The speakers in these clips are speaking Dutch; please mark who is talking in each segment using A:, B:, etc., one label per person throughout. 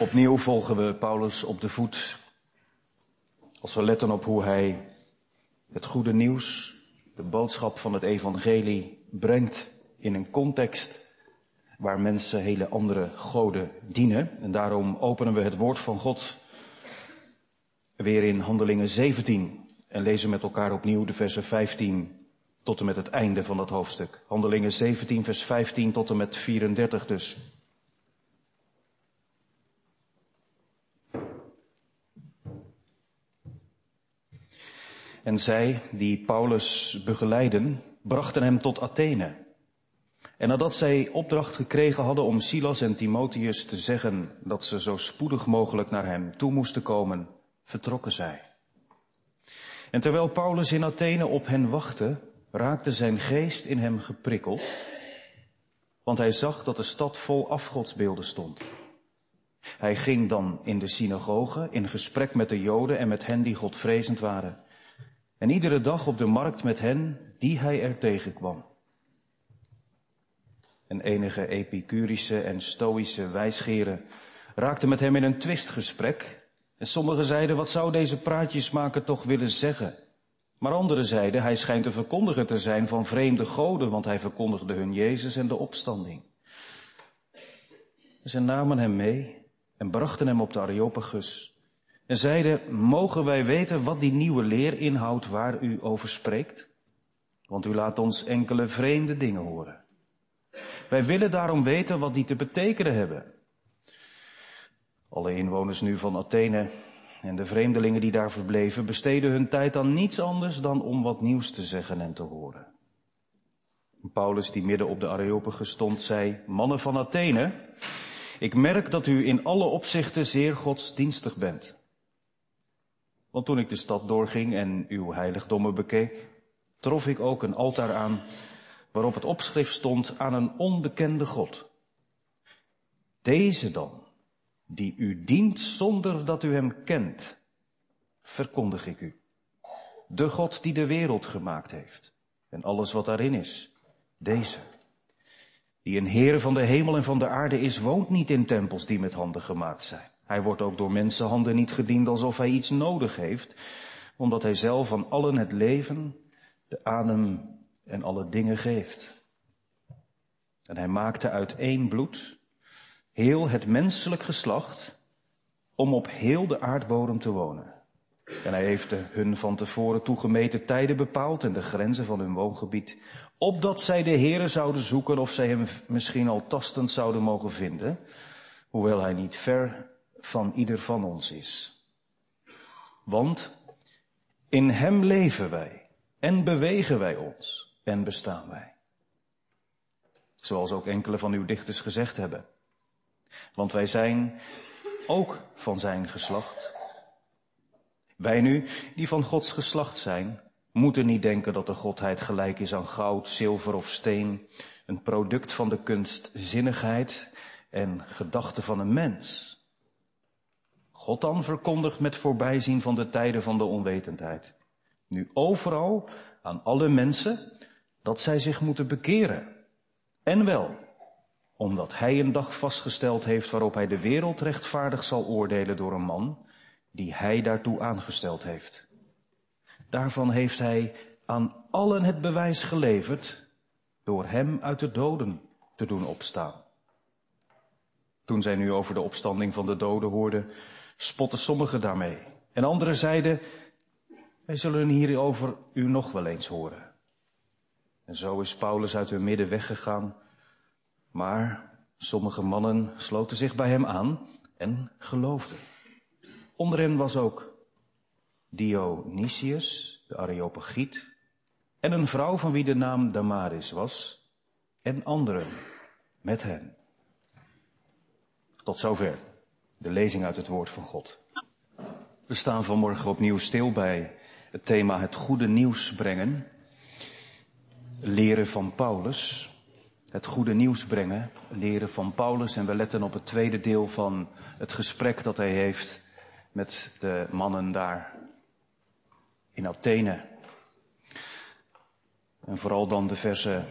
A: Opnieuw volgen we Paulus op de voet. Als we letten op hoe hij het goede nieuws, de boodschap van het evangelie brengt in een context waar mensen hele andere goden dienen. En daarom openen we het woord van God weer in Handelingen 17 en lezen met elkaar opnieuw de versen 15 tot en met het einde van dat hoofdstuk. Handelingen 17 vers 15 tot en met 34 dus. En zij, die Paulus begeleiden, brachten hem tot Athene. En nadat zij opdracht gekregen hadden om Silas en Timotheus te zeggen dat ze zo spoedig mogelijk naar hem toe moesten komen, vertrokken zij. En terwijl Paulus in Athene op hen wachtte, raakte zijn geest in hem geprikkeld, want hij zag dat de stad vol afgodsbeelden stond. Hij ging dan in de synagoge in gesprek met de Joden en met hen die Godvrezend waren. En iedere dag op de markt met hen die hij er tegenkwam. En enige epicurische en stoïsche wijsgeren raakten met hem in een twistgesprek. En sommigen zeiden, wat zou deze praatjesmaker toch willen zeggen? Maar anderen zeiden, hij schijnt een verkondiger te zijn van vreemde goden, want hij verkondigde hun Jezus en de opstanding. Ze namen hem mee en brachten hem op de Areopagus en zeiden, mogen wij weten wat die nieuwe leer inhoudt waar u over spreekt? Want u laat ons enkele vreemde dingen horen. Wij willen daarom weten wat die te betekenen hebben. Alle inwoners nu van Athene en de vreemdelingen die daar verbleven besteden hun tijd aan niets anders dan om wat nieuws te zeggen en te horen. Paulus, die midden op de Areopagus stond, zei, mannen van Athene, ik merk dat u in alle opzichten zeer godsdienstig bent. Want toen ik de stad doorging en uw heiligdommen bekeek, trof ik ook een altaar aan waarop het opschrift stond aan een onbekende God. Deze dan, die u dient zonder dat u hem kent, verkondig ik u. De God die de wereld gemaakt heeft en alles wat daarin is, deze. Die een Heer van de hemel en van de aarde is, woont niet in tempels die met handen gemaakt zijn. Hij wordt ook door mensenhanden niet gediend alsof hij iets nodig heeft, omdat hij zelf aan allen het leven, de adem en alle dingen geeft. En hij maakte uit één bloed heel het menselijk geslacht om op heel de aardbodem te wonen. En hij heeft hun van tevoren toegemeten tijden bepaald en de grenzen van hun woongebied, opdat zij de Heere zouden zoeken of zij hem misschien al tastend zouden mogen vinden, hoewel hij niet ver van ieder van ons is. Want in Hem leven wij en bewegen wij ons en bestaan wij. Zoals ook enkele van uw dichters gezegd hebben. Want wij zijn ook van zijn geslacht. Wij nu, die van Gods geslacht zijn, moeten niet denken dat de Godheid gelijk is aan goud, zilver of steen, een product van de kunstzinnigheid en gedachten van een mens. God dan verkondigt met voorbijzien van de tijden van de onwetendheid. Nu overal aan alle mensen dat zij zich moeten bekeren. En wel, omdat hij een dag vastgesteld heeft waarop hij de wereld rechtvaardig zal oordelen door een man die hij daartoe aangesteld heeft. Daarvan heeft hij aan allen het bewijs geleverd door hem uit de doden te doen opstaan. Toen zij nu over de opstanding van de doden hoorden, spotten sommigen daarmee. En anderen zeiden, wij zullen hierover u nog wel eens horen. En zo is Paulus uit hun midden weggegaan. Maar sommige mannen sloten zich bij hem aan en geloofden. Onder hen was ook Dionysius, de Areopagiet, en een vrouw van wie de naam Damaris was, en anderen met hen. Tot zover de lezing uit het woord van God. We staan vanmorgen opnieuw stil bij het thema het goede nieuws brengen. Leren van Paulus. Het goede nieuws brengen, leren van Paulus. En we letten op het tweede deel van het gesprek dat hij heeft met de mannen daar in Athene. En vooral dan de versen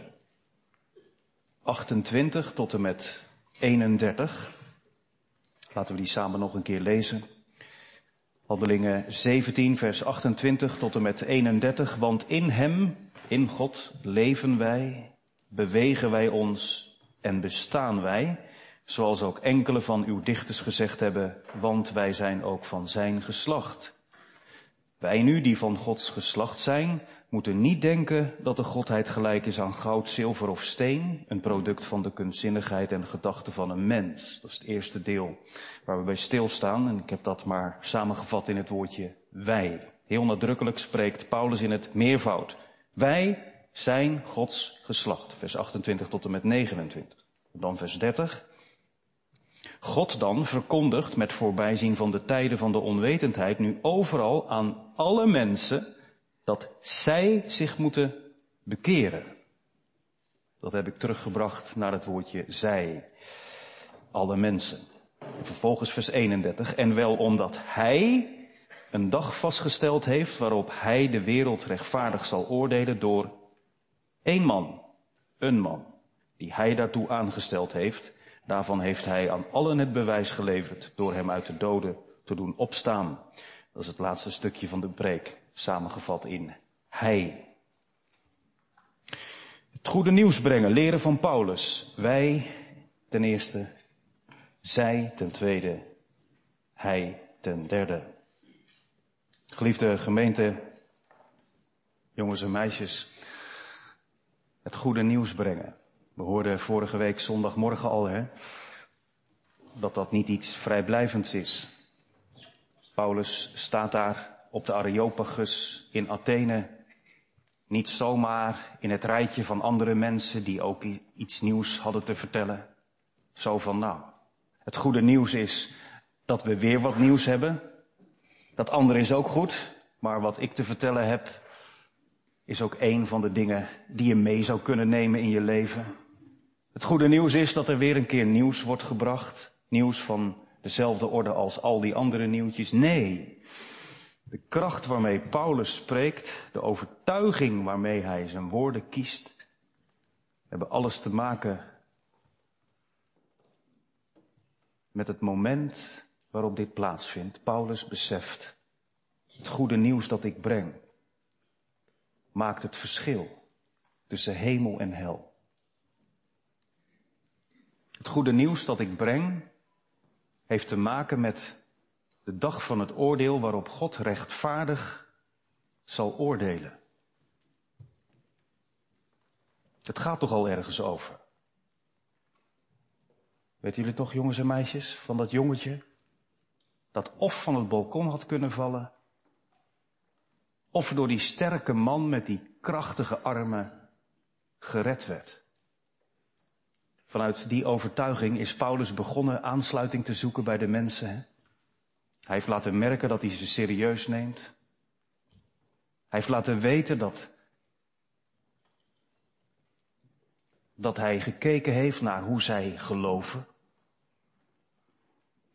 A: 28 tot en met 31. Laten we die samen nog een keer lezen. Handelingen 17, vers 28 tot en met 31. Want in Hem, in God, leven wij, bewegen wij ons en bestaan wij, zoals ook enkele van uw dichters gezegd hebben, want wij zijn ook van Zijn geslacht. Wij nu, die van Gods geslacht zijn, moeten niet denken dat de Godheid gelijk is aan goud, zilver of steen, een product van de kunstzinnigheid en gedachten van een mens. Dat is het eerste deel waar we bij stilstaan en ik heb dat maar samengevat in het woordje wij. Heel nadrukkelijk spreekt Paulus in het meervoud. Wij zijn Gods geslacht. Vers 28 tot en met 29. Dan vers 30. God dan verkondigt met voorbijzien van de tijden van de onwetendheid nu overal aan alle mensen dat zij zich moeten bekeren. Dat heb ik teruggebracht naar het woordje zij. Alle mensen. En vervolgens vers 31. En wel omdat hij een dag vastgesteld heeft waarop hij de wereld rechtvaardig zal oordelen door één man, een man, die hij daartoe aangesteld heeft. Daarvan heeft hij aan allen het bewijs geleverd door hem uit de doden te doen opstaan. Dat is het laatste stukje van de preek, samengevat in hij. Het goede nieuws brengen, leren van Paulus. Wij ten eerste, zij ten tweede, hij ten derde. Geliefde gemeente, jongens en meisjes, het goede nieuws brengen. We hoorden vorige week zondagmorgen al, hè, dat dat niet iets vrijblijvends is. Paulus staat daar op de Areopagus in Athene, niet zomaar in het rijtje van andere mensen die ook iets nieuws hadden te vertellen. Zo van, nou, het goede nieuws is dat we weer wat nieuws hebben. Dat andere is ook goed, maar wat ik te vertellen heb, is ook een van de dingen die je mee zou kunnen nemen in je leven. Het goede nieuws is dat er weer een keer nieuws wordt gebracht. Nieuws van dezelfde orde als al die andere nieuwtjes. Nee. De kracht waarmee Paulus spreekt, de overtuiging waarmee hij zijn woorden kiest, hebben alles te maken met het moment waarop dit plaatsvindt. Paulus beseft het goede nieuws dat ik breng maakt het verschil tussen hemel en hel. Het goede nieuws dat ik breng heeft te maken met de dag van het oordeel waarop God rechtvaardig zal oordelen. Het gaat toch al ergens over. Weten jullie toch, jongens en meisjes, van dat jongetje dat of van het balkon had kunnen vallen of door die sterke man met die krachtige armen gered werd. Vanuit die overtuiging is Paulus begonnen aansluiting te zoeken bij de mensen. Hij heeft laten merken dat hij ze serieus neemt. Hij heeft laten weten dat, dat hij gekeken heeft naar hoe zij geloven.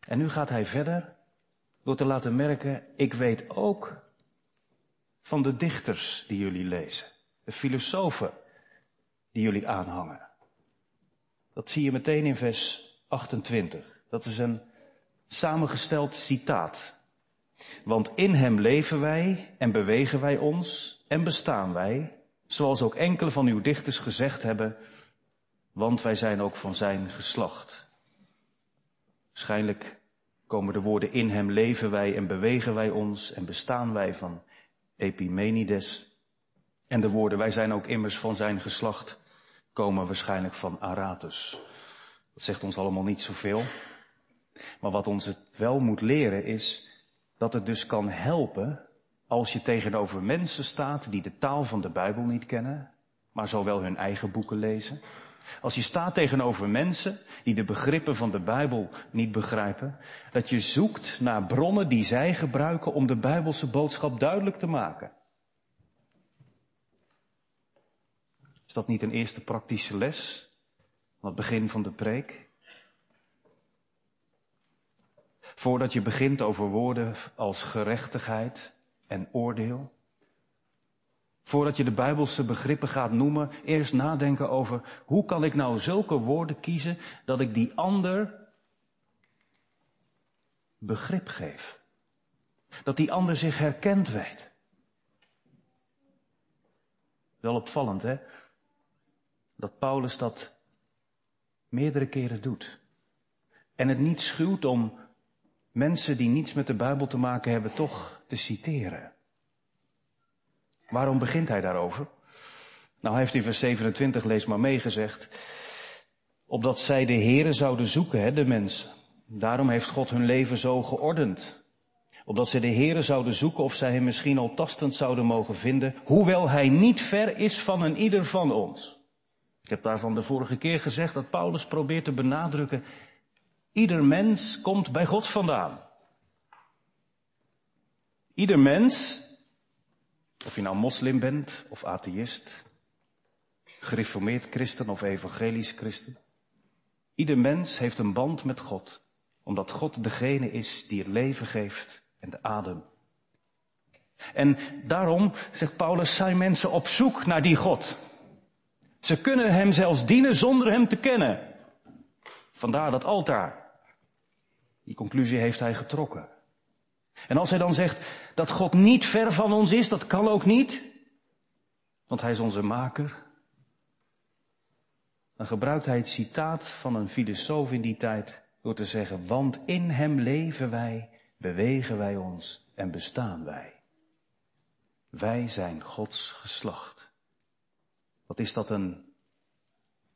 A: En nu gaat hij verder door te laten merken, ik weet ook van de dichters die jullie lezen. De filosofen die jullie aanhangen. Dat zie je meteen in vers 28. Dat is een samengesteld citaat. Want in hem leven wij en bewegen wij ons en bestaan wij, zoals ook enkele van uw dichters gezegd hebben, want wij zijn ook van zijn geslacht. Waarschijnlijk komen de woorden in hem leven wij en bewegen wij ons en bestaan wij van Epimenides. En de woorden, wij zijn ook immers van zijn geslacht, komen waarschijnlijk van Aratus. Dat zegt ons allemaal niet zoveel. Maar wat ons het wel moet leren is dat het dus kan helpen als je tegenover mensen staat die de taal van de Bijbel niet kennen, maar zowel hun eigen boeken lezen. Als je staat tegenover mensen die de begrippen van de Bijbel niet begrijpen, dat je zoekt naar bronnen die zij gebruiken om de Bijbelse boodschap duidelijk te maken. Is dat niet een eerste praktische les aan het begin van de preek? Voordat je begint over woorden als gerechtigheid en oordeel, Voordat je de Bijbelse begrippen gaat noemen, eerst nadenken over hoe kan ik nou zulke woorden kiezen dat ik die ander begrip geef. Dat die ander zich herkend weet. Wel opvallend, hè? Dat Paulus dat meerdere keren doet. En het niet schuwt om mensen die niets met de Bijbel te maken hebben toch te citeren. Waarom begint hij daarover? Nou, hij heeft in vers 27, lees maar meegezegd, opdat zij de Here zouden zoeken, hè, de mensen. Daarom heeft God hun leven zo geordend. Opdat zij de Here zouden zoeken of zij hem misschien al tastend zouden mogen vinden, hoewel hij niet ver is van een ieder van ons. Ik heb daarvan de vorige keer gezegd dat Paulus probeert te benadrukken, ieder mens komt bij God vandaan. Ieder mens, of je nou moslim bent of atheïst, gereformeerd christen of evangelisch christen, ieder mens heeft een band met God, omdat God degene is die het leven geeft en de adem. En daarom, zegt Paulus, zijn mensen op zoek naar die God. Ze kunnen hem zelfs dienen zonder hem te kennen. Vandaar dat altaar. Die conclusie heeft hij getrokken. En als hij dan zegt dat God niet ver van ons is, dat kan ook niet, want hij is onze maker, dan gebruikt hij het citaat van een filosoof in die tijd door te zeggen, want in hem leven wij, bewegen wij ons en bestaan wij. Wij zijn Gods geslacht. Wat is dat een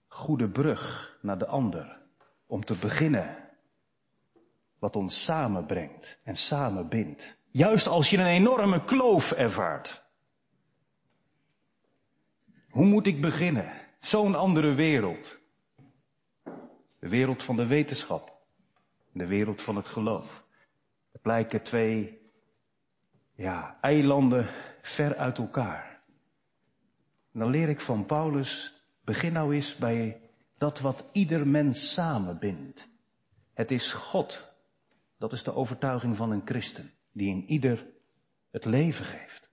A: goede brug naar de ander om te beginnen wat ons samenbrengt en samenbindt. Juist als je een enorme kloof ervaart. Hoe moet ik beginnen? Zo'n andere wereld. De wereld van de wetenschap. De wereld van het geloof. Het lijken twee, ja, eilanden ver uit elkaar. En dan leer ik van Paulus, begin nou eens bij dat wat ieder mens samenbindt. Het is God. Dat is de overtuiging van een christen, die in ieder het leven geeft.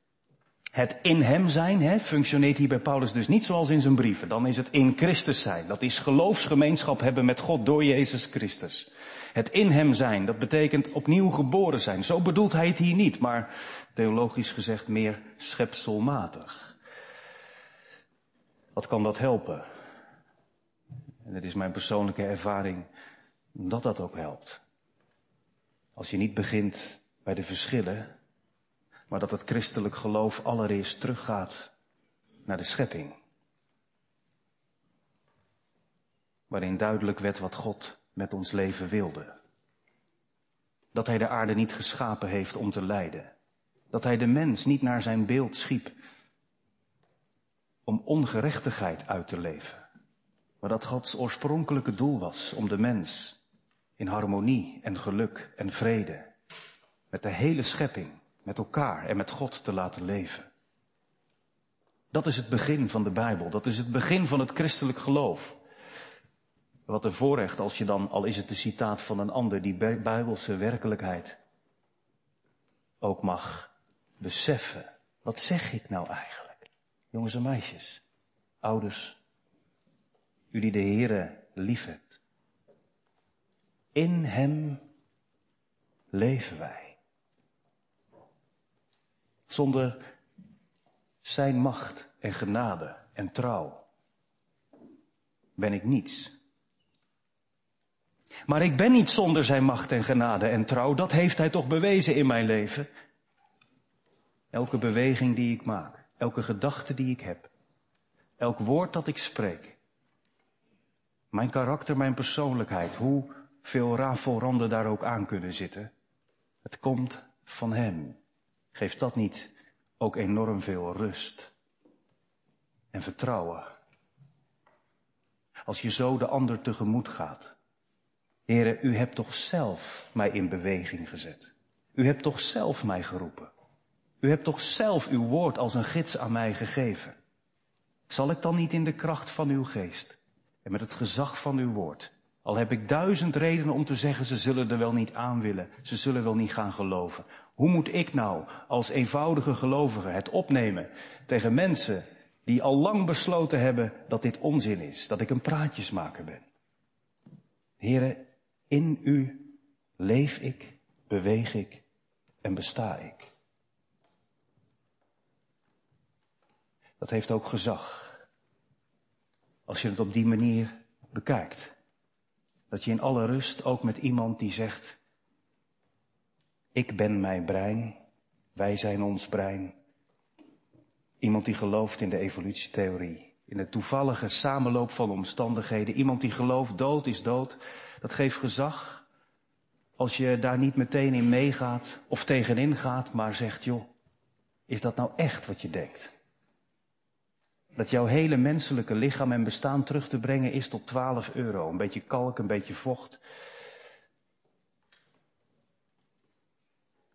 A: Het in hem zijn hè, functioneert hier bij Paulus dus niet zoals in zijn brieven. Dan is het in Christus zijn. Dat is geloofsgemeenschap hebben met God door Jezus Christus. Het in hem zijn, dat betekent opnieuw geboren zijn. Zo bedoelt hij het hier niet, maar theologisch gezegd meer schepselmatig. Wat kan dat helpen? En het is mijn persoonlijke ervaring dat dat ook helpt. Als je niet begint bij de verschillen, maar dat het christelijk geloof allereerst teruggaat naar de schepping. Waarin duidelijk werd wat God met ons leven wilde. Dat hij de aarde niet geschapen heeft om te lijden. Dat hij de mens niet naar zijn beeld schiep om ongerechtigheid uit te leven. Maar dat Gods oorspronkelijke doel was om de mens in harmonie en geluk en vrede met de hele schepping met elkaar en met God te laten leven. Dat is het begin van de Bijbel. Dat is het begin van het christelijk geloof. Wat een voorrecht als je dan, al is het een citaat van een ander, die bijbelse werkelijkheid ook mag beseffen. Wat zeg ik nou eigenlijk? Jongens en meisjes, ouders, u die de Heere lief hebt. In Hem leven wij. Zonder zijn macht en genade en trouw ben ik niets. Maar ik ben niet zonder zijn macht en genade en trouw. Dat heeft hij toch bewezen in mijn leven. Elke beweging die ik maak, elke gedachte die ik heb, elk woord dat ik spreek. Mijn karakter, mijn persoonlijkheid, hoe veel rafelranden daar ook aan kunnen zitten. Het komt van hem. Geeft dat niet ook enorm veel rust en vertrouwen? Als je zo de ander tegemoet gaat. Heren, u hebt toch zelf mij in beweging gezet. U hebt toch zelf mij geroepen. U hebt toch zelf uw woord als een gids aan mij gegeven. Zal ik dan niet in de kracht van uw geest en met het gezag van uw woord, al heb ik duizend redenen om te zeggen ze zullen er wel niet aan willen, ze zullen wel niet gaan geloven, hoe moet ik nou als eenvoudige gelovige het opnemen tegen mensen die al lang besloten hebben dat dit onzin is, dat ik een praatjesmaker ben? Heren, in u leef ik beweeg ik en besta ik. Dat heeft ook gezag. Als je het op die manier bekijkt. Dat je in alle rust ook met iemand die zegt, ik ben mijn brein, wij zijn ons brein. Iemand die gelooft in de evolutietheorie, in de toevallige samenloop van omstandigheden. Iemand die gelooft dood is dood. Dat geeft gezag als je daar niet meteen in meegaat of tegenin gaat, maar zegt, joh, is dat nou echt wat je denkt? Dat jouw hele menselijke lichaam en bestaan terug te brengen is tot 12 euro. Een beetje kalk, een beetje vocht.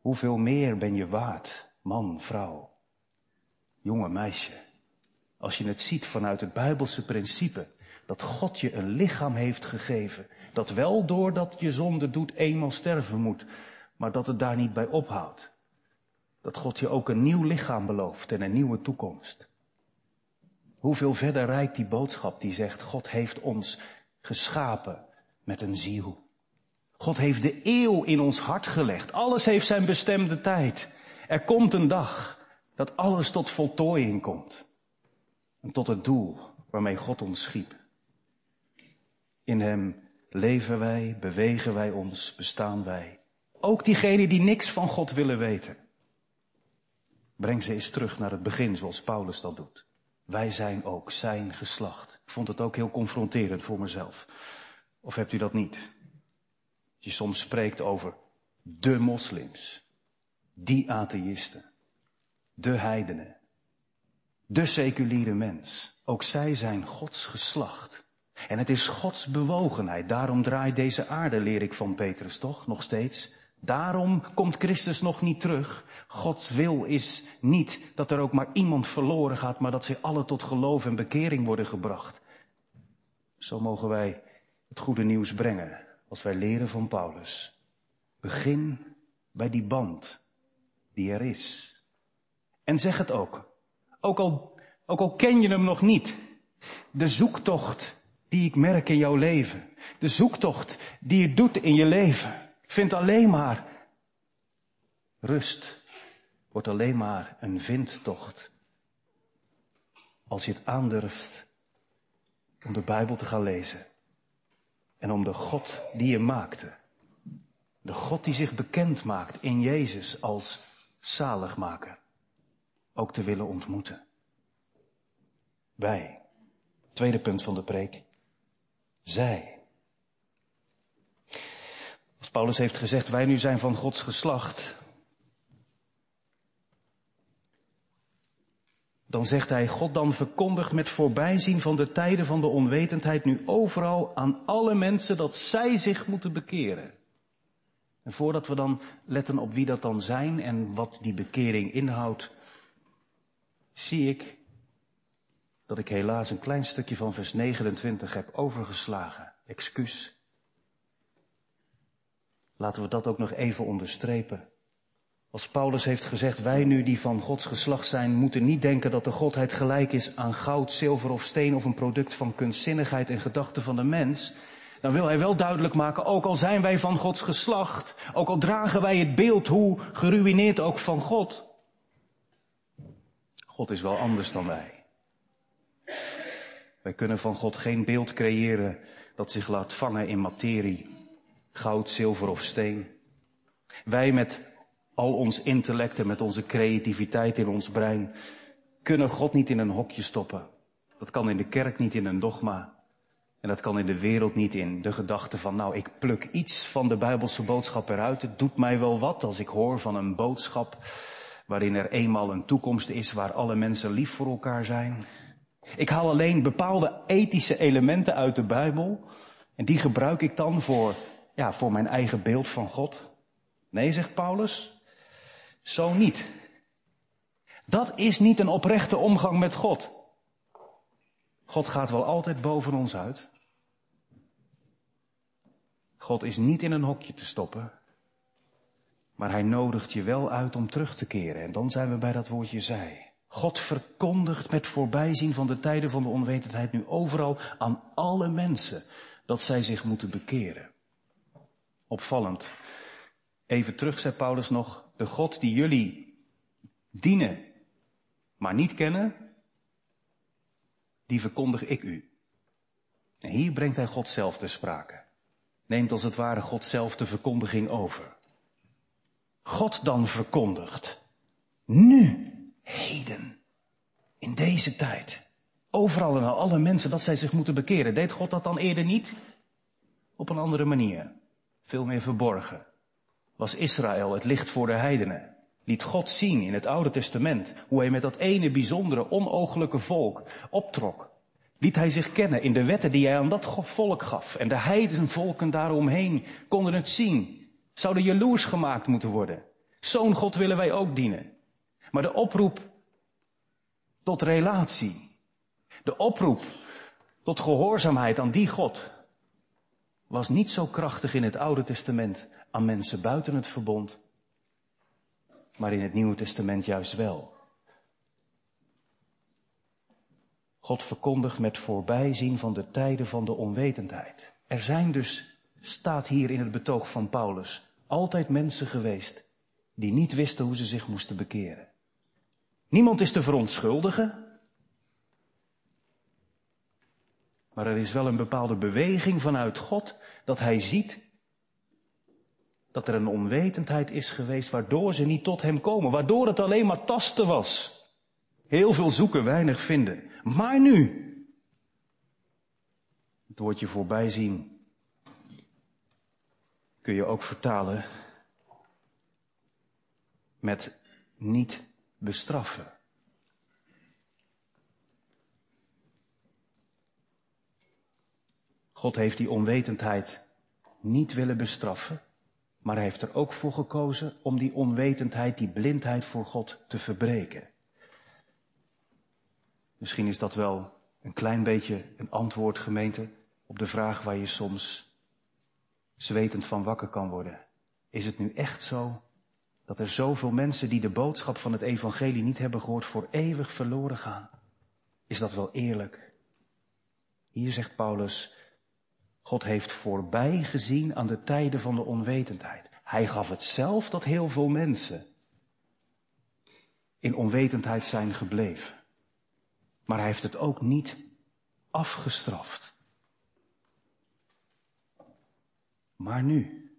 A: Hoeveel meer ben je waard, man, vrouw, jonge meisje, als je het ziet vanuit het Bijbelse principe dat God je een lichaam heeft gegeven, dat wel doordat je zonde doet eenmaal sterven moet, maar dat het daar niet bij ophoudt. Dat God je ook een nieuw lichaam belooft en een nieuwe toekomst. Hoeveel verder rijdt die boodschap die zegt, God heeft ons geschapen met een ziel. God heeft de eeuw in ons hart gelegd. Alles heeft zijn bestemde tijd. Er komt een dag dat alles tot voltooiing komt. En tot het doel waarmee God ons schiep. In Hem leven wij, bewegen wij ons, bestaan wij. Ook diegenen die niks van God willen weten. Breng ze eens terug naar het begin zoals Paulus dat doet. Wij zijn ook zijn geslacht. Ik vond het ook heel confronterend voor mezelf. Of hebt u dat niet? je soms spreekt over de moslims, die atheïsten, de heidenen, de seculiere mens. Ook zij zijn Gods geslacht. En het is Gods bewogenheid. Daarom draait deze aarde, leer ik van Petrus toch, nog steeds. Daarom komt Christus nog niet terug. Gods wil is niet dat er ook maar iemand verloren gaat, maar dat ze alle tot geloof en bekering worden gebracht. Zo mogen wij het goede nieuws brengen als wij leren van Paulus. Begin bij die band die er is. En zeg het ook. Ook al, ook al ken je hem nog niet. De zoektocht die ik merk in jouw leven. De zoektocht die je doet in je leven. Vindt alleen maar rust. Wordt alleen maar een vindtocht. Als je het aandurft om de Bijbel te gaan lezen en om de God die je maakte. De God die zich bekend maakt in Jezus als zaligmaker. Ook te willen ontmoeten. Wij. Tweede punt van de preek. Zij. Als Paulus heeft gezegd, wij nu zijn van Gods geslacht, Dan zegt hij, God dan verkondigt met voorbijzien van de tijden van de onwetendheid nu overal aan alle mensen dat zij zich moeten bekeren. En voordat we dan letten op wie dat dan zijn en wat die bekering inhoudt, zie ik dat ik helaas een klein stukje van vers 29 heb overgeslagen. Excuus. Laten we dat ook nog even onderstrepen. Als Paulus heeft gezegd, wij nu die van Gods geslacht zijn, moeten niet denken dat de Godheid gelijk is aan goud, zilver of steen of een product van kunstzinnigheid en gedachten van de mens. Dan wil hij wel duidelijk maken, ook al zijn wij van Gods geslacht, ook al dragen wij het beeld, hoe geruineerd ook van God. God is wel anders dan wij. Wij kunnen van God geen beeld creëren dat zich laat vangen in materie, goud, zilver of steen. Wij met al ons intellect en met onze creativiteit in ons brein kunnen God niet in een hokje stoppen. Dat kan in de kerk niet in een dogma. En dat kan in de wereld niet in de gedachte van, nou, ik pluk iets van de Bijbelse boodschap eruit. Het doet mij wel wat als ik hoor van een boodschap waarin er eenmaal een toekomst is waar alle mensen lief voor elkaar zijn. Ik haal alleen bepaalde ethische elementen uit de Bijbel en die gebruik ik dan voor, ja, voor mijn eigen beeld van God. Nee, zegt Paulus, zo niet. Dat is niet een oprechte omgang met God. God gaat wel altijd boven ons uit. God is niet in een hokje te stoppen. Maar hij nodigt je wel uit om terug te keren. En dan zijn we bij dat woordje zij. God verkondigt met voorbijzien van de tijden van de onwetendheid nu overal aan alle mensen dat zij zich moeten bekeren. Opvallend. Even terug, zei Paulus nog, de God die jullie dienen, maar niet kennen, die verkondig ik u. En hier brengt hij God zelf te sprake. Neemt als het ware God zelf de verkondiging over. God dan verkondigt. Nu, heden, in deze tijd. Overal en alle mensen dat zij zich moeten bekeren. Deed God dat dan eerder niet? Op een andere manier. Veel meer verborgen. Was Israël het licht voor de heidenen? Liet God zien in het Oude Testament hoe hij met dat ene bijzondere, onooglijke volk optrok. Liet hij zich kennen in de wetten die hij aan dat volk gaf. En de heidenvolken daaromheen konden het zien. Zouden jaloers gemaakt moeten worden. Zo'n God willen wij ook dienen. Maar de oproep tot relatie, de oproep tot gehoorzaamheid aan die God, was niet zo krachtig in het Oude Testament aan mensen buiten het verbond, maar in het Nieuwe Testament juist wel. God verkondigt met voorbijzien van de tijden van de onwetendheid. Er zijn dus, staat hier in het betoog van Paulus, altijd mensen geweest die niet wisten hoe ze zich moesten bekeren. Niemand is te verontschuldigen. Maar er is wel een bepaalde beweging vanuit God dat hij ziet dat er een onwetendheid is geweest waardoor ze niet tot hem komen, waardoor het alleen maar tasten was. Heel veel zoeken, weinig vinden. Maar nu, het woordje voorbij zien, kun je ook vertalen met niet bestraffen. God heeft die onwetendheid niet willen bestraffen, maar hij heeft er ook voor gekozen om die onwetendheid, die blindheid voor God te verbreken. Misschien is dat wel een klein beetje een antwoord, gemeente, op de vraag waar je soms zwetend van wakker kan worden. Is het nu echt zo dat er zoveel mensen die de boodschap van het evangelie niet hebben gehoord voor eeuwig verloren gaan? Is dat wel eerlijk? Hier zegt Paulus, God heeft voorbij gezien aan de tijden van de onwetendheid. Hij gaf het zelf dat heel veel mensen in onwetendheid zijn gebleven. Maar hij heeft het ook niet afgestraft. Maar nu,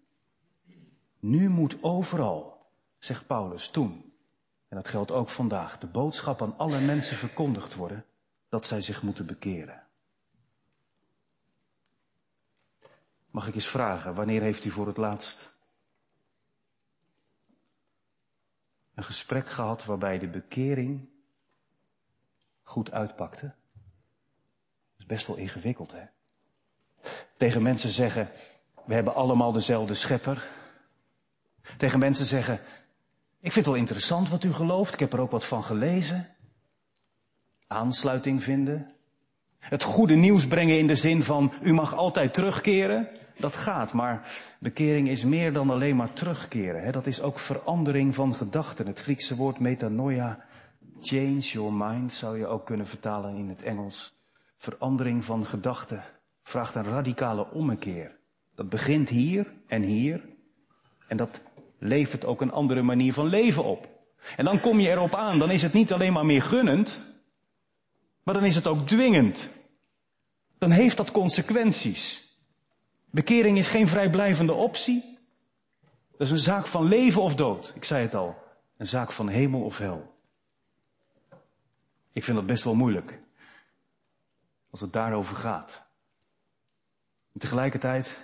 A: nu moet overal, zegt Paulus toen, en dat geldt ook vandaag, de boodschap aan alle mensen verkondigd worden dat zij zich moeten bekeren. Mag ik eens vragen, wanneer heeft u voor het laatst een gesprek gehad waarbij de bekering goed uitpakte? Dat is best wel ingewikkeld, hè? Tegen mensen zeggen, we hebben allemaal dezelfde schepper. Tegen mensen zeggen, ik vind het wel interessant wat u gelooft, ik heb er ook wat van gelezen. Aansluiting vinden. Het goede nieuws brengen in de zin van, u mag altijd terugkeren dat gaat, maar bekering is meer dan alleen maar terugkeren. Hè? Dat is ook verandering van gedachten. Het Griekse woord metanoia, change your mind, zou je ook kunnen vertalen in het Engels. Verandering van gedachten vraagt een radicale ommekeer. Dat begint hier en hier. En dat levert ook een andere manier van leven op. En dan kom je erop aan, dan is het niet alleen maar meer gunnend, maar dan is het ook dwingend. Dan heeft dat consequenties. Bekering is geen vrijblijvende optie. Dat is een zaak van leven of dood. Ik zei het al. Een zaak van hemel of hel. Ik vind dat best wel moeilijk. Als het daarover gaat. En tegelijkertijd,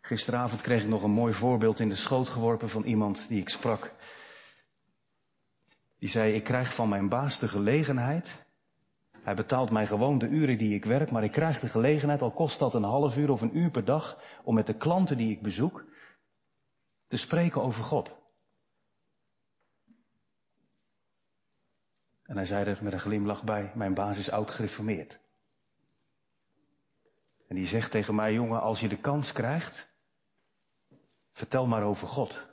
A: gisteravond kreeg ik nog een mooi voorbeeld in de schoot geworpen van iemand die ik sprak. Die zei, ik krijg van mijn baas de gelegenheid hij betaalt mij gewoon de uren die ik werk, maar ik krijg de gelegenheid, al kost dat een half uur of een uur per dag, om met de klanten die ik bezoek te spreken over God. En hij zei er met een glimlach bij, mijn baas is oud gereformeerd. En die zegt tegen mij, jongen, als je de kans krijgt, vertel maar over God.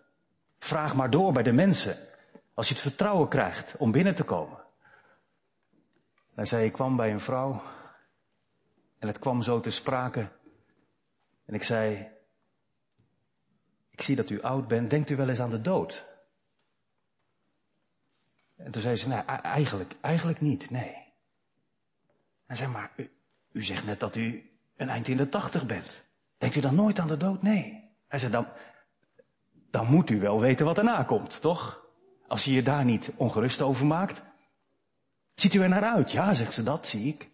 A: Vraag maar door bij de mensen. Als je het vertrouwen krijgt om binnen te komen. Hij zei, ik kwam bij een vrouw en het kwam zo te sprake. En ik zei, ik zie dat u oud bent, denkt u wel eens aan de dood? En toen zei ze, nee, eigenlijk, eigenlijk niet, nee. En zei, maar u, u zegt net dat u een eind in de tachtig bent. Denkt u dan nooit aan de dood? Nee. Hij zei, dan, dan moet u wel weten wat erna komt, toch? Als je je daar niet ongerust over maakt. Ziet u er naar uit? Ja, zegt ze, dat zie ik.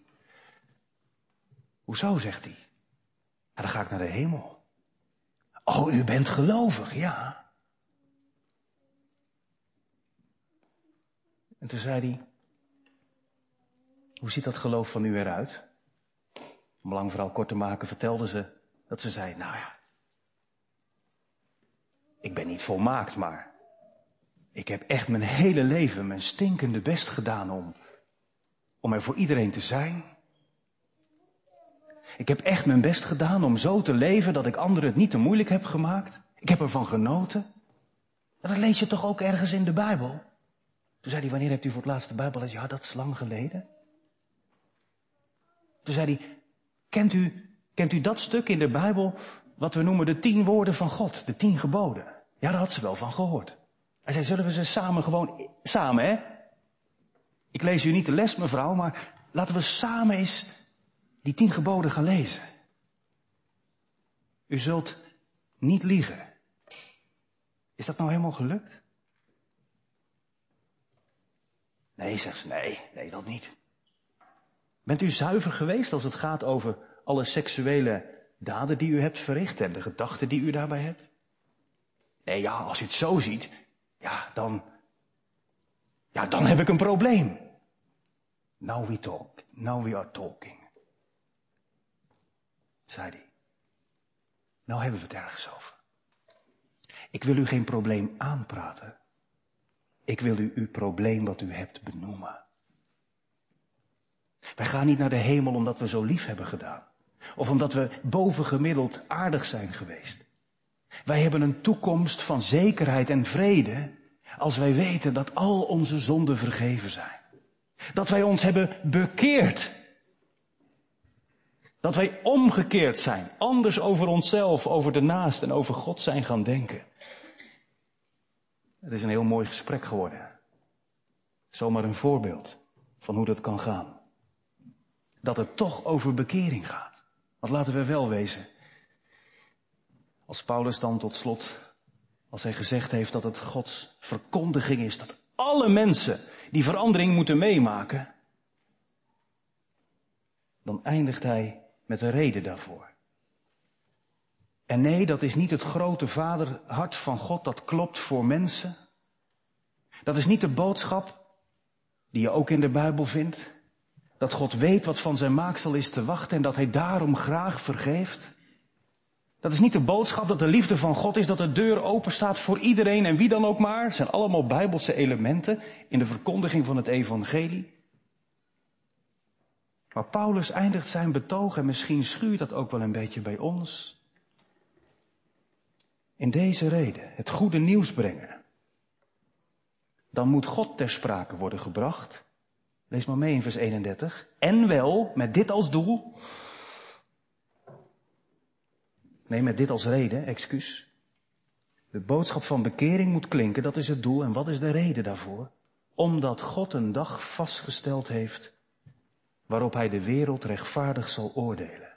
A: Hoezo, zegt hij. Ja, dan ga ik naar de hemel. Oh, u bent gelovig, ja. En toen zei hij, hoe ziet dat geloof van u eruit? Om lang verhaal kort te maken vertelde ze dat ze zei, nou ja, ik ben niet volmaakt, maar ik heb echt mijn hele leven mijn stinkende best gedaan om, om er voor iedereen te zijn. Ik heb echt mijn best gedaan om zo te leven dat ik anderen het niet te moeilijk heb gemaakt. Ik heb ervan genoten. Dat lees je toch ook ergens in de Bijbel? Toen zei hij, wanneer hebt u voor het laatst de Bijbel gelezen? Ja, dat is lang geleden. Toen zei hij, kent u, kent u dat stuk in de Bijbel wat we noemen de tien woorden van God, de tien geboden? Ja, daar had ze wel van gehoord. Hij zei, zullen we ze samen gewoon, samen hè? Ik lees u niet de les mevrouw, maar laten we samen eens die tien geboden gaan lezen. U zult niet liegen. Is dat nou helemaal gelukt? Nee, zegt ze, nee, nee, dat niet. Bent u zuiver geweest als het gaat over alle seksuele daden die u hebt verricht en de gedachten die u daarbij hebt? Nee, ja, als je het zo ziet, ja, dan, ja, dan heb ik een probleem. Now we talk, now we are talking. Zei hij. Nou hebben we het ergens over. Ik wil u geen probleem aanpraten. Ik wil u uw probleem wat u hebt benoemen. Wij gaan niet naar de hemel omdat we zo lief hebben gedaan. Of omdat we bovengemiddeld aardig zijn geweest. Wij hebben een toekomst van zekerheid en vrede als wij weten dat al onze zonden vergeven zijn. Dat wij ons hebben bekeerd. Dat wij omgekeerd zijn, anders over onszelf, over de naast en over God zijn gaan denken. Het is een heel mooi gesprek geworden. Zomaar een voorbeeld van hoe dat kan gaan. Dat het toch over bekering gaat. Want laten we wel wezen. Als Paulus dan tot slot, als hij gezegd heeft dat het Gods verkondiging is dat alle mensen die verandering moeten meemaken, dan eindigt hij met een reden daarvoor. En nee, dat is niet het grote vaderhart van God dat klopt voor mensen. Dat is niet de boodschap die je ook in de Bijbel vindt. Dat God weet wat van zijn maaksel is te wachten en dat hij daarom graag vergeeft. Dat is niet de boodschap dat de liefde van God is dat de deur open staat voor iedereen en wie dan ook maar. Het zijn allemaal bijbelse elementen in de verkondiging van het evangelie. Maar Paulus eindigt zijn betoog en misschien schuurt dat ook wel een beetje bij ons. In deze reden, het goede nieuws brengen. Dan moet God ter sprake worden gebracht. Lees maar mee in vers 31. En wel met dit als doel. Nee, met dit als reden, excuus. De boodschap van bekering moet klinken, dat is het doel. En wat is de reden daarvoor? Omdat God een dag vastgesteld heeft waarop hij de wereld rechtvaardig zal oordelen.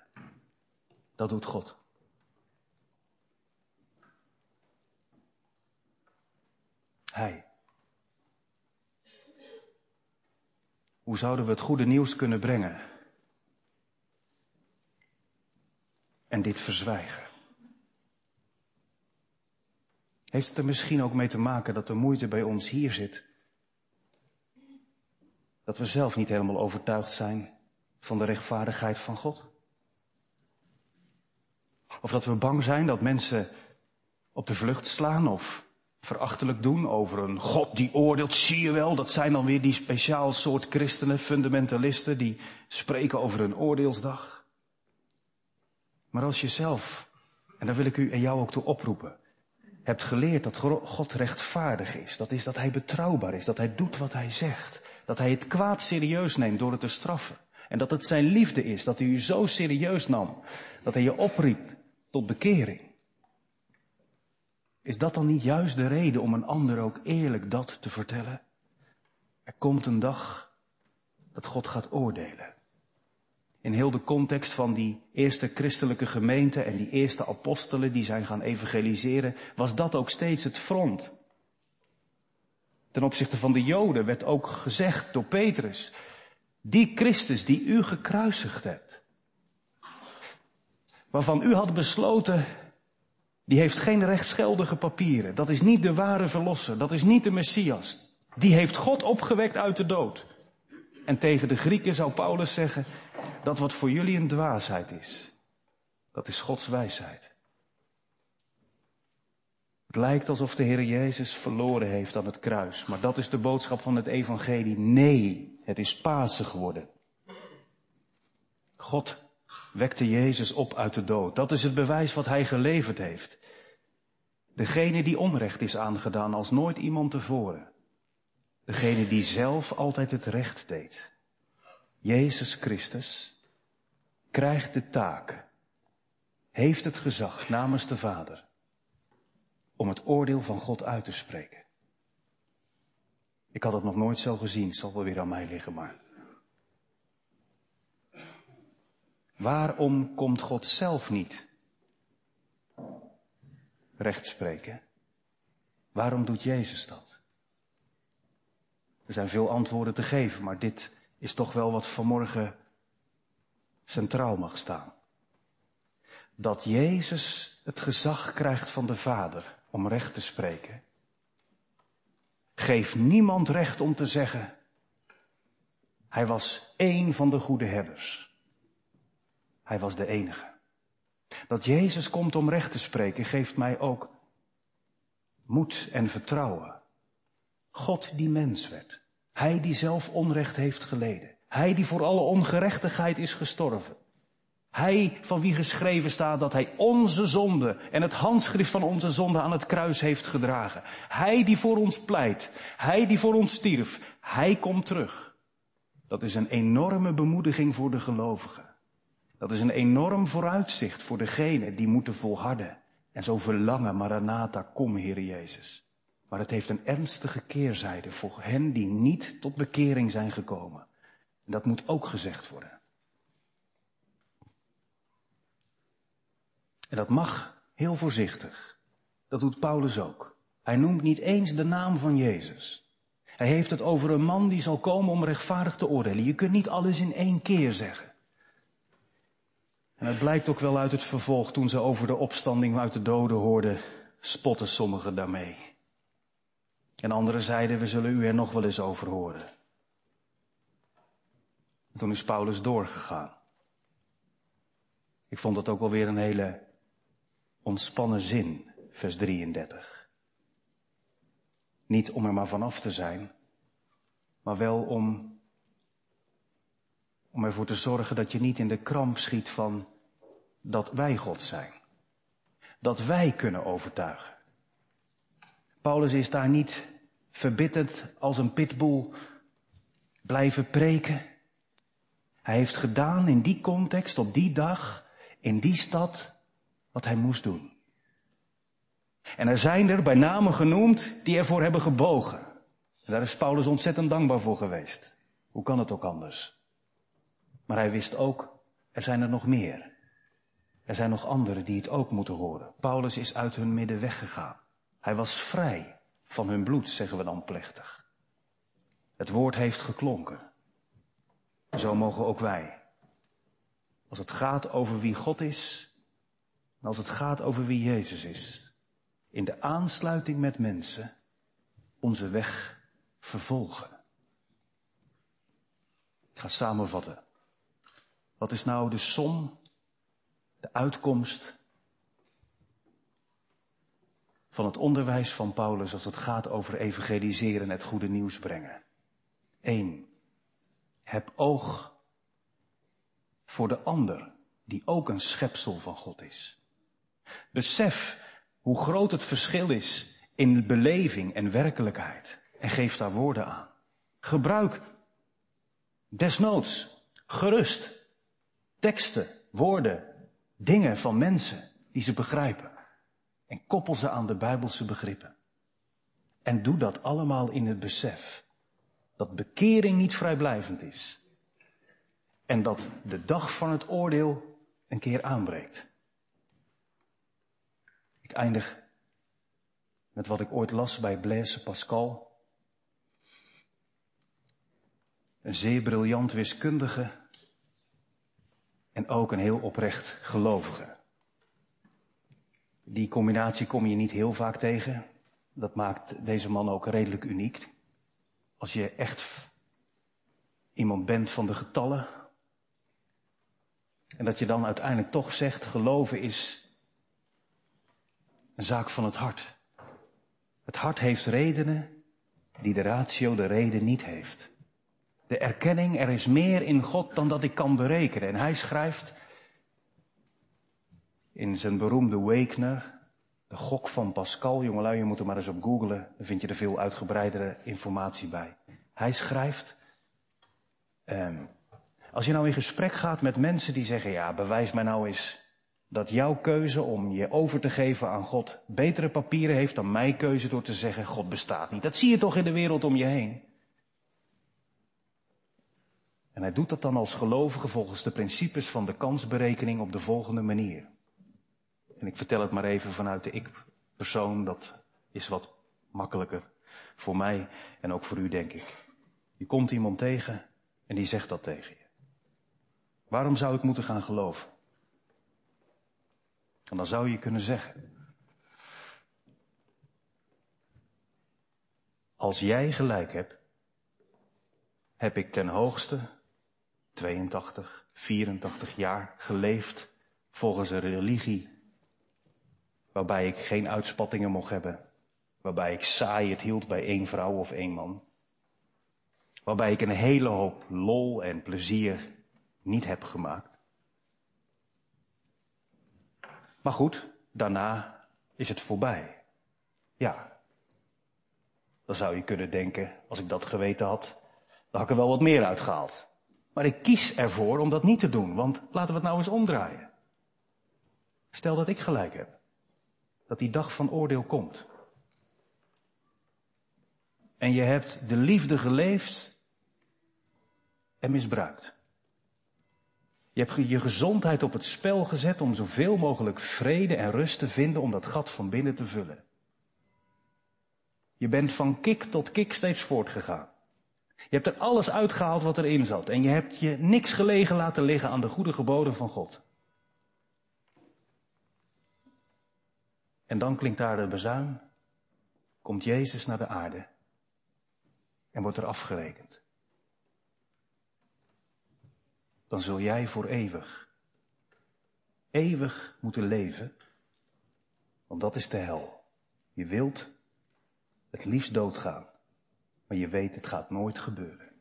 A: Dat doet God. Hij. Hoe zouden we het goede nieuws kunnen brengen? En dit verzwijgen. Heeft het er misschien ook mee te maken dat de moeite bij ons hier zit dat we zelf niet helemaal overtuigd zijn van de rechtvaardigheid van God? Of dat we bang zijn dat mensen op de vlucht slaan of verachtelijk doen over een God die oordeelt. Zie je wel, dat zijn dan weer die speciaal soort christenen, fundamentalisten, die spreken over een oordeelsdag. Maar als je zelf, en daar wil ik u en jou ook toe oproepen, hebt geleerd dat God rechtvaardig is, dat is dat Hij betrouwbaar is, dat Hij doet wat Hij zegt, dat hij het kwaad serieus neemt door het te straffen. En dat het zijn liefde is, dat hij u zo serieus nam, dat hij je opriep tot bekering. Is dat dan niet juist de reden om een ander ook eerlijk dat te vertellen? Er komt een dag dat God gaat oordelen. In heel de context van die eerste christelijke gemeente en die eerste apostelen die zijn gaan evangeliseren, was dat ook steeds het front. Ten opzichte van de Joden werd ook gezegd door Petrus, die Christus die u gekruisigd hebt, waarvan u had besloten, die heeft geen rechtsgeldige papieren, dat is niet de ware verlosser, dat is niet de Messias, die heeft God opgewekt uit de dood. En tegen de Grieken zou Paulus zeggen, dat wat voor jullie een dwaasheid is, dat is Gods wijsheid. Het lijkt alsof de Heer Jezus verloren heeft aan het kruis, maar dat is de boodschap van het evangelie. Nee, het is Pasen geworden. God wekte Jezus op uit de dood. Dat is het bewijs wat hij geleverd heeft. Degene die onrecht is aangedaan als nooit iemand tevoren. Degene die zelf altijd het recht deed. Jezus Christus krijgt de taak, heeft het gezag namens de Vader om het oordeel van God uit te spreken. Ik had het nog nooit zo gezien, zal wel weer aan mij liggen, maar. Waarom komt God zelf niet recht spreken? Waarom doet Jezus dat? Er zijn veel antwoorden te geven, maar dit is toch wel wat vanmorgen centraal mag staan. Dat Jezus het gezag krijgt van de Vader om recht te spreken. Geef niemand recht om te zeggen, hij was één van de goede herders. Hij was de enige. Dat Jezus komt om recht te spreken geeft mij ook moed en vertrouwen. God die mens werd. Hij die zelf onrecht heeft geleden. Hij die voor alle ongerechtigheid is gestorven. Hij van wie geschreven staat dat hij onze zonde en het handschrift van onze zonde aan het kruis heeft gedragen. Hij die voor ons pleit. Hij die voor ons stierf. Hij komt terug. Dat is een enorme bemoediging voor de gelovigen. Dat is een enorm vooruitzicht voor degenen die moeten volharden. En zo verlangen, Maranatha, kom Heer Jezus. Maar het heeft een ernstige keerzijde voor hen die niet tot bekering zijn gekomen. En dat moet ook gezegd worden. En dat mag heel voorzichtig. Dat doet Paulus ook. Hij noemt niet eens de naam van Jezus. Hij heeft het over een man die zal komen om rechtvaardig te oordelen. Je kunt niet alles in één keer zeggen. En het blijkt ook wel uit het vervolg toen ze over de opstanding uit de doden hoorden, spotten sommigen daarmee. En anderen zeiden, we zullen u er nog wel eens over horen. En toen is Paulus doorgegaan. Ik vond dat ook wel weer een hele ontspannen zin, vers 33. Niet om er maar vanaf te zijn, maar wel om, om ervoor te zorgen dat je niet in de kramp schiet van dat wij God zijn. Dat wij kunnen overtuigen. Paulus is daar niet verbitterd als een pitbull blijven preken. Hij heeft gedaan in die context, op die dag, in die stad, wat hij moest doen. En er zijn er bij namen genoemd die ervoor hebben gebogen. En daar is Paulus ontzettend dankbaar voor geweest. Hoe kan het ook anders? Maar hij wist ook, er zijn er nog meer. Er zijn nog anderen die het ook moeten horen. Paulus is uit hun midden weggegaan. Hij was vrij van hun bloed, zeggen we dan plechtig. Het woord heeft geklonken. Zo mogen ook wij. Als het gaat over wie God is, en als het gaat over wie Jezus is, in de aansluiting met mensen onze weg vervolgen. Ik ga samenvatten. Wat is nou de som, de uitkomst van het onderwijs van Paulus als het gaat over evangeliseren en het goede nieuws brengen? 1. Heb oog voor de ander, die ook een schepsel van God is. Besef hoe groot het verschil is in beleving en werkelijkheid. En geef daar woorden aan. Gebruik desnoods gerust teksten, woorden, dingen van mensen die ze begrijpen. En koppel ze aan de Bijbelse begrippen. En doe dat allemaal in het besef dat bekering niet vrijblijvend is. En dat de dag van het oordeel een keer aanbreekt. Ik eindig met wat ik ooit las bij Blaise Pascal. Een zeer briljant wiskundige en ook een heel oprecht gelovige. Die combinatie kom je niet heel vaak tegen. Dat maakt deze man ook redelijk uniek. Als je echt iemand bent van de getallen. En dat je dan uiteindelijk toch zegt, geloven is een zaak van het hart. Het hart heeft redenen die de ratio de reden niet heeft. De erkenning, er is meer in God dan dat ik kan berekenen. En hij schrijft in zijn beroemde Wakener, de gok van Pascal, jongelui, je moet er maar eens op googlen, dan vind je er veel uitgebreidere informatie bij. Hij schrijft, um, als je nou in gesprek gaat met mensen die zeggen, ja, bewijs mij nou eens dat jouw keuze om je over te geven aan God betere papieren heeft dan mijn keuze door te zeggen, God bestaat niet. Dat zie je toch in de wereld om je heen. En hij doet dat dan als gelovige volgens de principes van de kansberekening op de volgende manier. En ik vertel het maar even vanuit de ik-persoon, dat is wat makkelijker voor mij en ook voor u, denk ik. Je komt iemand tegen en die zegt dat tegen je. Waarom zou ik moeten gaan geloven? En dan zou je kunnen zeggen. Als jij gelijk hebt, heb ik ten hoogste 82, 84 jaar geleefd volgens een religie waarbij ik geen uitspattingen mocht hebben, waarbij ik saai het hield bij één vrouw of één man, waarbij ik een hele hoop lol en plezier niet heb gemaakt. Maar goed, daarna is het voorbij. Ja. Dan zou je kunnen denken, als ik dat geweten had, dan had ik er wel wat meer uitgehaald. Maar ik kies ervoor om dat niet te doen, want laten we het nou eens omdraaien. Stel dat ik gelijk heb. Dat die dag van oordeel komt. En je hebt de liefde geleefd en misbruikt. Je hebt je gezondheid op het spel gezet om zoveel mogelijk vrede en rust te vinden om dat gat van binnen te vullen. Je bent van kik tot kik steeds voortgegaan. Je hebt er alles uitgehaald wat erin zat en je hebt je niks gelegen laten liggen aan de goede geboden van God. En dan klinkt daar de bezuin, komt Jezus naar de aarde en wordt er afgerekend. Dan zul jij voor eeuwig, eeuwig moeten leven, want dat is de hel. Je wilt het liefst doodgaan. Maar je weet, het gaat nooit gebeuren.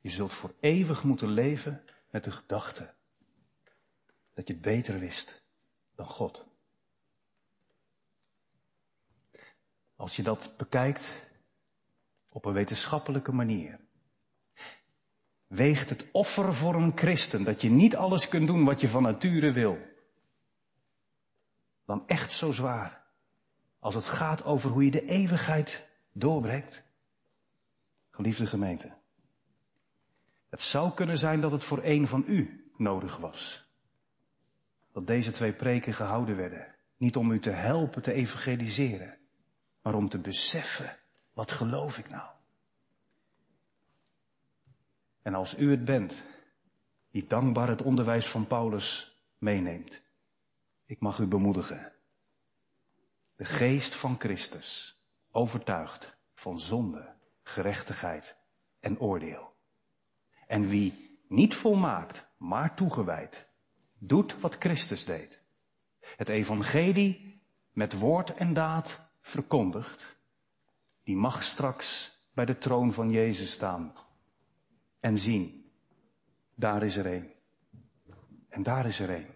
A: Je zult voor eeuwig moeten leven met de gedachte dat je beter wist dan God. Als je dat bekijkt op een wetenschappelijke manier, weegt het offer voor een christen dat je niet alles kunt doen wat je van nature wil, dan echt zo zwaar als het gaat over hoe je de eeuwigheid doorbrengt? Geliefde gemeente. Het zou kunnen zijn dat het voor een van u nodig was. Dat deze twee preken gehouden werden. Niet om u te helpen te evangeliseren, maar om te beseffen, wat geloof ik nou? En als u het bent, die dankbaar het onderwijs van Paulus meeneemt, ik mag u bemoedigen. De geest van Christus overtuigt van zonde, gerechtigheid en oordeel. En wie niet volmaakt, maar toegewijd, doet wat Christus deed. Het evangelie met woord en daad verkondigt, die mag straks bij de troon van Jezus staan en zien, daar is er een. En daar is er een.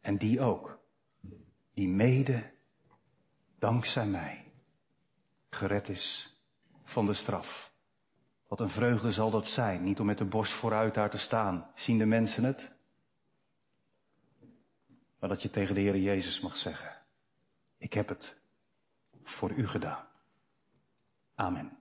A: En die ook. Die mede, dankzij mij, gered is van de straf. Wat een vreugde zal dat zijn, niet om met de borst vooruit daar te staan. Zien de mensen het? Maar dat je tegen de Heer Jezus mag zeggen. ik heb het voor u gedaan. Amen.